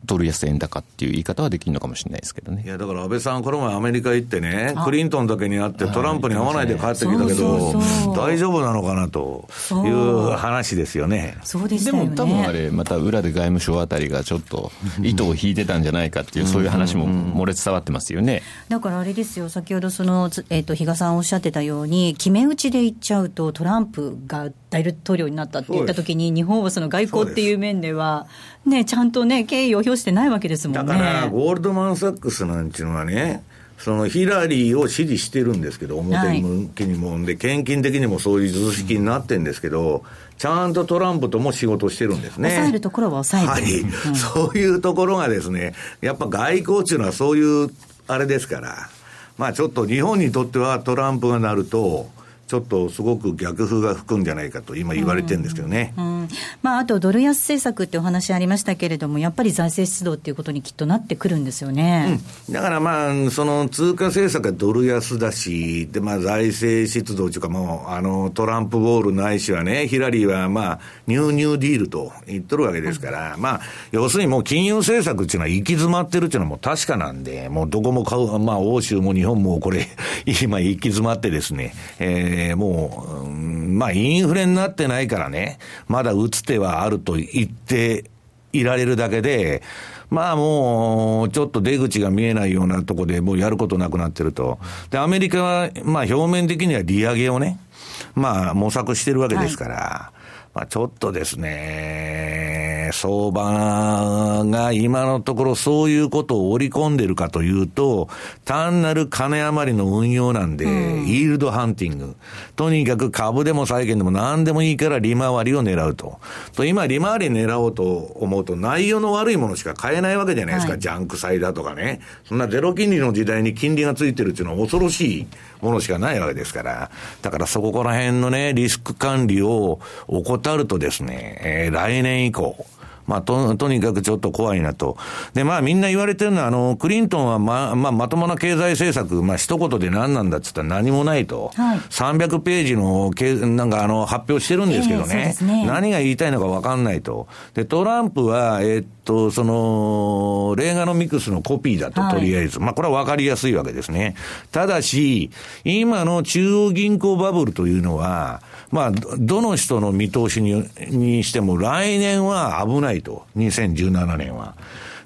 ドル安円高っていう言い方はできるのかもしれないですけどね。いや、だから安倍さん、この前アメリカ行ってね、クリントンだけに会って、トランプに会わないで帰ってきたけど、大丈夫なのかなという話ですよね。そうでしね。でも多分あれ、また裏で外務省あたりがちょっと糸を引いてたんじゃないかっていう、そういう話も漏れ伝わってますよね。だからあれですよ、先ほどその、えっ、ー、と、比嘉さんおっしゃってたように、決め打ちで言っちゃうと、トランプが大統領になったって言ったときに、日本はその外交っていう面では、ね、ちゃんとね、敬意を表してないわけですもんね。だから、ゴールドマン・サックスなんていうのはね、そのヒラリーを支持してるんですけど、表向きにも、はい、で、献金的にもそういう図式になってるんですけど、ちゃんとトランプとも仕事してるんですね。抑えるところは抑えてる。はい、そういうところがですね、やっぱ外交っていうのはそういうあれですから、まあちょっと日本にとってはトランプがなると、ちょっとすごく逆風が吹くんじゃないかと、今言われてるんですけどね、うん、まあ、あとドル安政策ってお話ありましたけれども、やっぱり財政出動っていうことにきっとなってくるんですよね、うん、だからまあ、その通貨政策はドル安だし、でまあ、財政出動というか、もうあのトランプボールないしはね、ヒラリーはまあ、ニューニューディールと言っとるわけですから、まあ、要するにもう金融政策っていうのは行き詰まってるっていうのはもう確かなんで、もうどこも買う、まあ、欧州も日本もこれ、今行き詰まってですね、えーえー、もう、まあ、インフレになってないからね、まだ打つ手はあると言っていられるだけで、まあもう、ちょっと出口が見えないようなとこでもうやることなくなってると。で、アメリカは、まあ表面的には利上げをね、まあ模索してるわけですから、は、まあちょっとですね、相場が今のところそういうことを織り込んでるかというと、単なる金余りの運用なんで、イールドハンティング。とにかく株でも債券でも何でもいいから利回りを狙うと。と、今利回り狙おうと思うと内容の悪いものしか買えないわけじゃないですか。はい、ジャンク債だとかね。そんなゼロ金利の時代に金利がついてるっていうのは恐ろしいものしかないわけですから。だからそこら辺のね、リスク管理を怠るとですね、えー、来年以降、まあ、と、とにかくちょっと怖いなと。で、まあ、みんな言われてるのは、あの、クリントンはま、まあ、まともな経済政策、まあ、一言で何なんだって言ったら何もないと。はい、300ページの、なんか、あの、発表してるんですけどね。えー、ね何が言いたいのか分かんないと。で、トランプは、えー、っと、その、レーガノミクスのコピーだと、とりあえず。はい、まあ、これは分かりやすいわけですね。ただし、今の中央銀行バブルというのは、まあ、どの人の見通しににしても来年は危ないと。2017年は。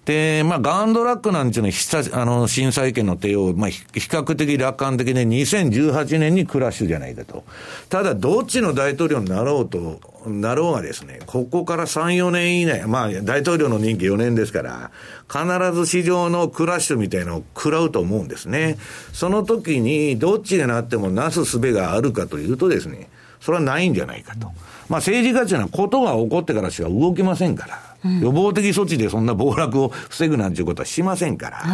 で、まあ、ガンドラックなんていうのは、あの、審査意見の帝王、まあ、比較的楽観的で2018年にクラッシュじゃないかと。ただ、どっちの大統領になろうと、なろうがですね、ここから3、4年以内、まあ、大統領の任期4年ですから、必ず市場のクラッシュみたいのを食らうと思うんですね。その時に、どっちがなってもなすすべがあるかというとですね、それはないんじゃないかと。まあ、政治家っていうのはことが起こってからしか動きませんから。うん、予防的措置でそんな暴落を防ぐなんていうことはしませんから、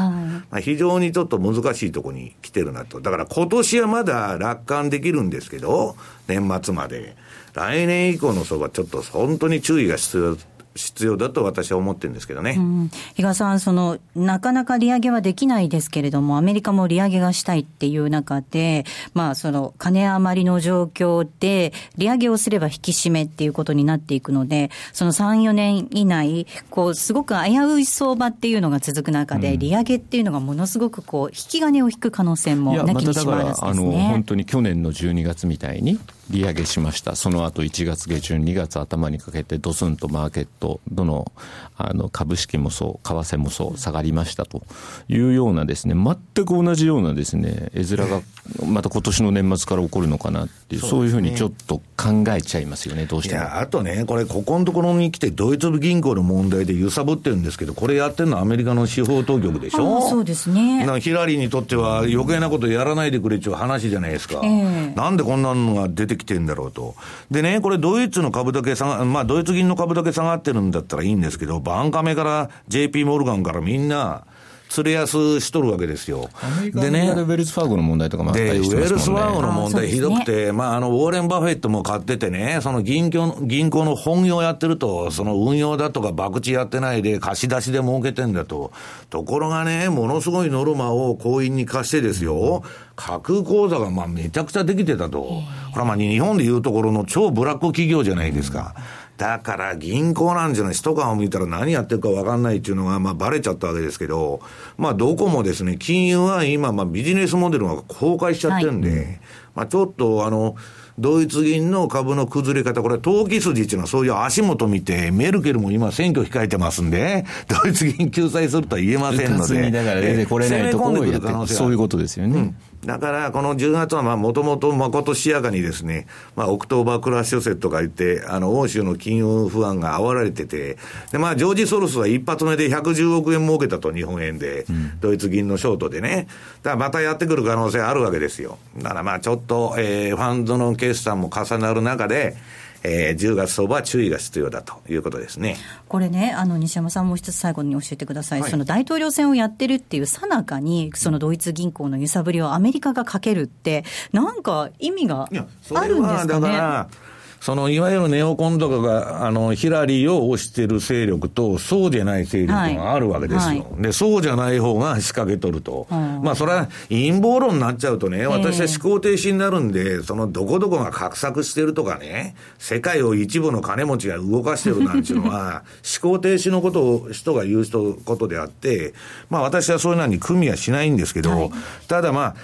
まあ、非常にちょっと難しいところに来てるなと。だから今年はまだ楽観できるんですけど、年末まで。来年以降の相場ちょっと本当に注意が必要必要だと私は思ってるんですけどね、うん、比嘉さんその、なかなか利上げはできないですけれども、アメリカも利上げがしたいっていう中で、まあ、その金余りの状況で、利上げをすれば引き締めっていうことになっていくので、その3、4年以内、こうすごく危うい相場っていうのが続く中で、うん、利上げっていうのがものすごくこう引き金を引く可能性もなきにしもあらずですね。本当に去年の12月みたいに利上げしました。その後1月下旬、2月頭にかけてドスンとマーケット、どのあの株式もそう、為替もそう、下がりましたというようなですね、全く同じようなですね、絵面がまた今年の年末から起こるのかなっていう、そういうふうにちょっと考えちゃいますよね、どうしても。あとね、これ、ここのところに来て、ドイツ銀行の問題で揺さぶってるんですけど、これやってるのはアメリカの司法当局でしょ？そうですね。ヒラリーにとっては余計なことやらないでくれっちゅう話じゃないですか。えー、なんでこんなのが出てきてんだろうと。でね、これドイツの株だけ下が、まあドイツ銀の株だけ下がってるんだったらいいんですけど、バンカメから JP モルガンからみんな、連れ安しとるわけですよ。でね。ウェルスファーゴの問題とかもあったりしてまね。ウェルスファーゴの問題ひどくて、まあ、あの、ウォーレン・バフェットも買っててね、その銀行銀行の本業やってると、その運用だとか博打やってないで貸し出しで儲けてんだと。ところがね、ものすごいノルマを行員に貸してですよ、架空口座がまあめちゃくちゃできてたと。これはまあ日本でいうところの超ブラック企業じゃないですか。だから銀行なんじゃない、一缶を見たら何やってるか分かんないっていうのが、まあ、バレちゃったわけですけど、まあ、どこもですね、金融は今、まあ、ビジネスモデルが崩壊しちゃってるんで、はい、まあ、ちょっと、あの、ドイツ銀の株の崩れ方、これ、投機筋っていうのはそういう足元見て、メルケルも今選挙控えてますんで、ドイツ銀救済するとは言えませんので。だから出てこれないところをやってそういうことですよね。うんだから、この10月はもともとまことしやかにですね、まあ、 October crash 説とか言って、あの、欧州の金融不安が煽られてて、で、まあ、ジョージ・ソロスは一発目で110億円儲けたと、日本円で、うん、ドイツ銀のショートでね。だからまたやってくる可能性あるわけですよ。だからまあ、ちょっと、えー、ファンドの決算も重なる中で、えー、10月相場は注意が必要だということですね。これね、あの西山さん、もう一つ最後に教えてください、はい、その大統領選をやってるっていうさなかに、そのドイツ銀行の揺さぶりをアメリカがかけるって、なんか意味があるんですかね？そのいわゆるネオコンとかが、あの、ヒラリーを推してる勢力と、そうじゃない勢力があるわけですよ。はい、で、そうじゃない方が仕掛け取ると。まあ、それは陰謀論になっちゃうとね、私は思考停止になるんで、そのどこどこが画策してるとかね、世界を一部の金持ちが動かしてるなんていうのは、思考停止のことを人が言う人ことであって、まあ、私はそういうのに組みはしないんですけど、はい、ただま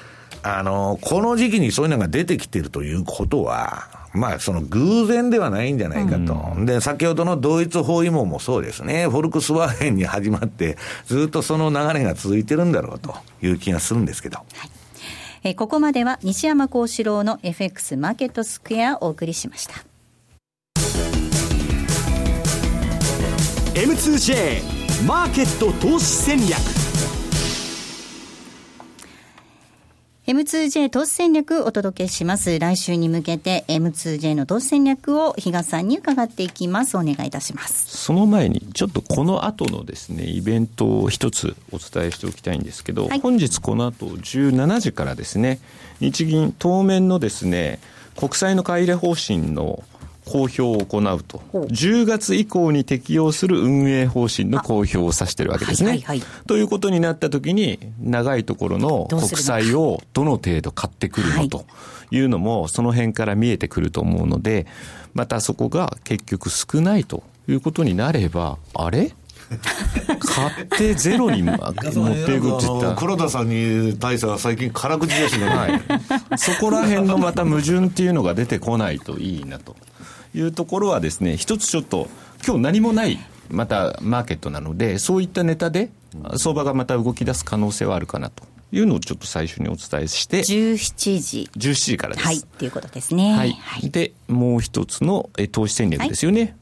あ、あの、この時期にそういうのが出てきてるということは、まあ、その偶然ではないんじゃないかと。うん、で、先ほどの同一包囲網もそうですね。フォルクスワーゲンに始まって、ずっとその流れが続いてるんだろうという気がするんですけど。はいえー、ここまでは西山幸四郎の FX マーケットスクエアをお送りしました。M2J マーケット投資戦略 M2J 投資戦略お届けします。来週に向けて M2J の投資戦略を比嘉さんに伺っていきます。お願いいたします。その前に、ちょっとこの後のですね、イベントを一つお伝えしておきたいんですけど、はい、本日この後17時からですね、日銀当面のですね、国債の買い入れ方針の公表を行うと、10月以降に適用する運営方針の公表を指してるわけですね。はいはいはい、ということになったときに、長いところの国債をどの程度買ってくるのとい。うのも、その辺から見えてくると思うので、またそこが結局少ないということになれば、あれ？買ってゼロに持っていくって言ったら。黒田さんに対しては最近辛口ですね、はい、そこら辺のまた矛盾っていうのが出てこないといいなというところはですね、一つちょっと、今日何もない、またマーケットなので、そういったネタで、相場がまた動き出す可能性はあるかなと。いうのをちょっと最初にお伝えして。17時。17時からです。はい。ということですね。はい。はい、で、もう一つの投資戦略ですよね。はい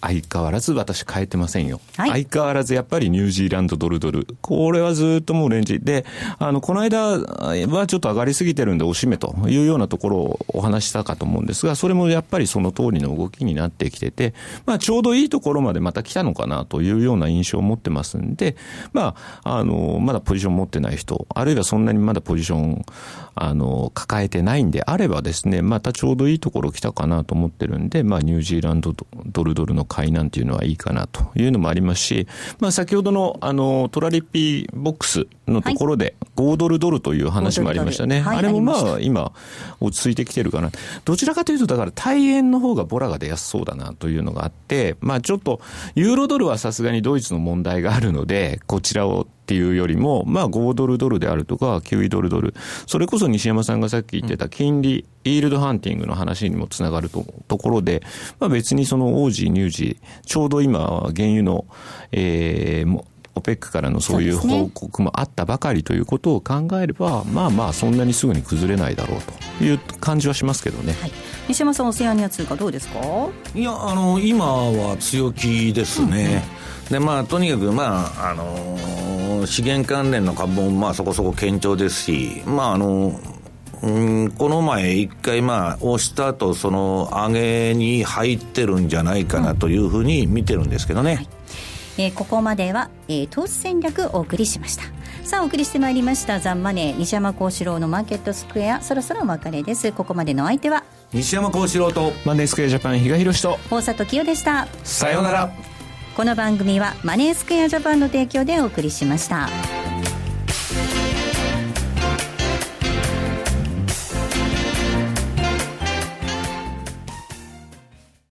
相変わらず私変えてませんよ。はい、相変わらずやっぱりニュージーランドドルドル。これはずっともうレンジで、あの、この間はちょっと上がりすぎてるんでおしめというようなところをお話したかと思うんですが、それもやっぱりその通りの動きになってきてて、まあちょうどいいところまでまた来たのかなというような印象を持ってますんで、まあ、あの、まだポジション持ってない人、あるいはそんなにまだポジション、あの、抱えてないんであればですね、またちょうどいいところ来たかなと思ってるんで、まあニュージーランドドルドルの買いなんていうのはいいかなというのもありますし、まあ先ほどのあの、トラリピボックスのところで、5ドルドルという話もありましたね。はい、あれもまあ今、落ち着いてきてるかな。どちらかというと、だから大円の方がボラが出やすそうだなというのがあって、まあちょっと、ユーロドルはさすがにドイツの問題があるので、こちらをっていうよりも、まあ5ドルドルであるとか、9ドルドル。それこそ西山さんがさっき言ってた金利、イールドハンティングの話にもつながるとところで、まあ別にそのオージー、ニュージー、ちょうど今、原油の、えー、オペックからのそういう報告もあったばかりということを考えれば、ね、まあまあそんなにすぐに崩れないだろうと。いう感じはしますけどね、はい、西山さんオセアニア通貨どうですか？いやあの今は強気ですね、うん、でまあとにかくまああの資源関連の株もまあそこそこ堅調ですし、まああの、うん、この前一回まあ押した後その上げに入ってるんじゃないかなというふうに見てるんですけどね。はいえー、ここまでは、えー、投資戦略をお送りしました。さあお送りしてまいりましたザンマネー西山幸四郎のマーケットスクエア。そろそろお別れです。ここまでの相手は西山幸四郎とマネースクエアジャパン比嘉宏と大里清でした。さようなら。この番組はマネースクエアジャパンの提供でお送りしました。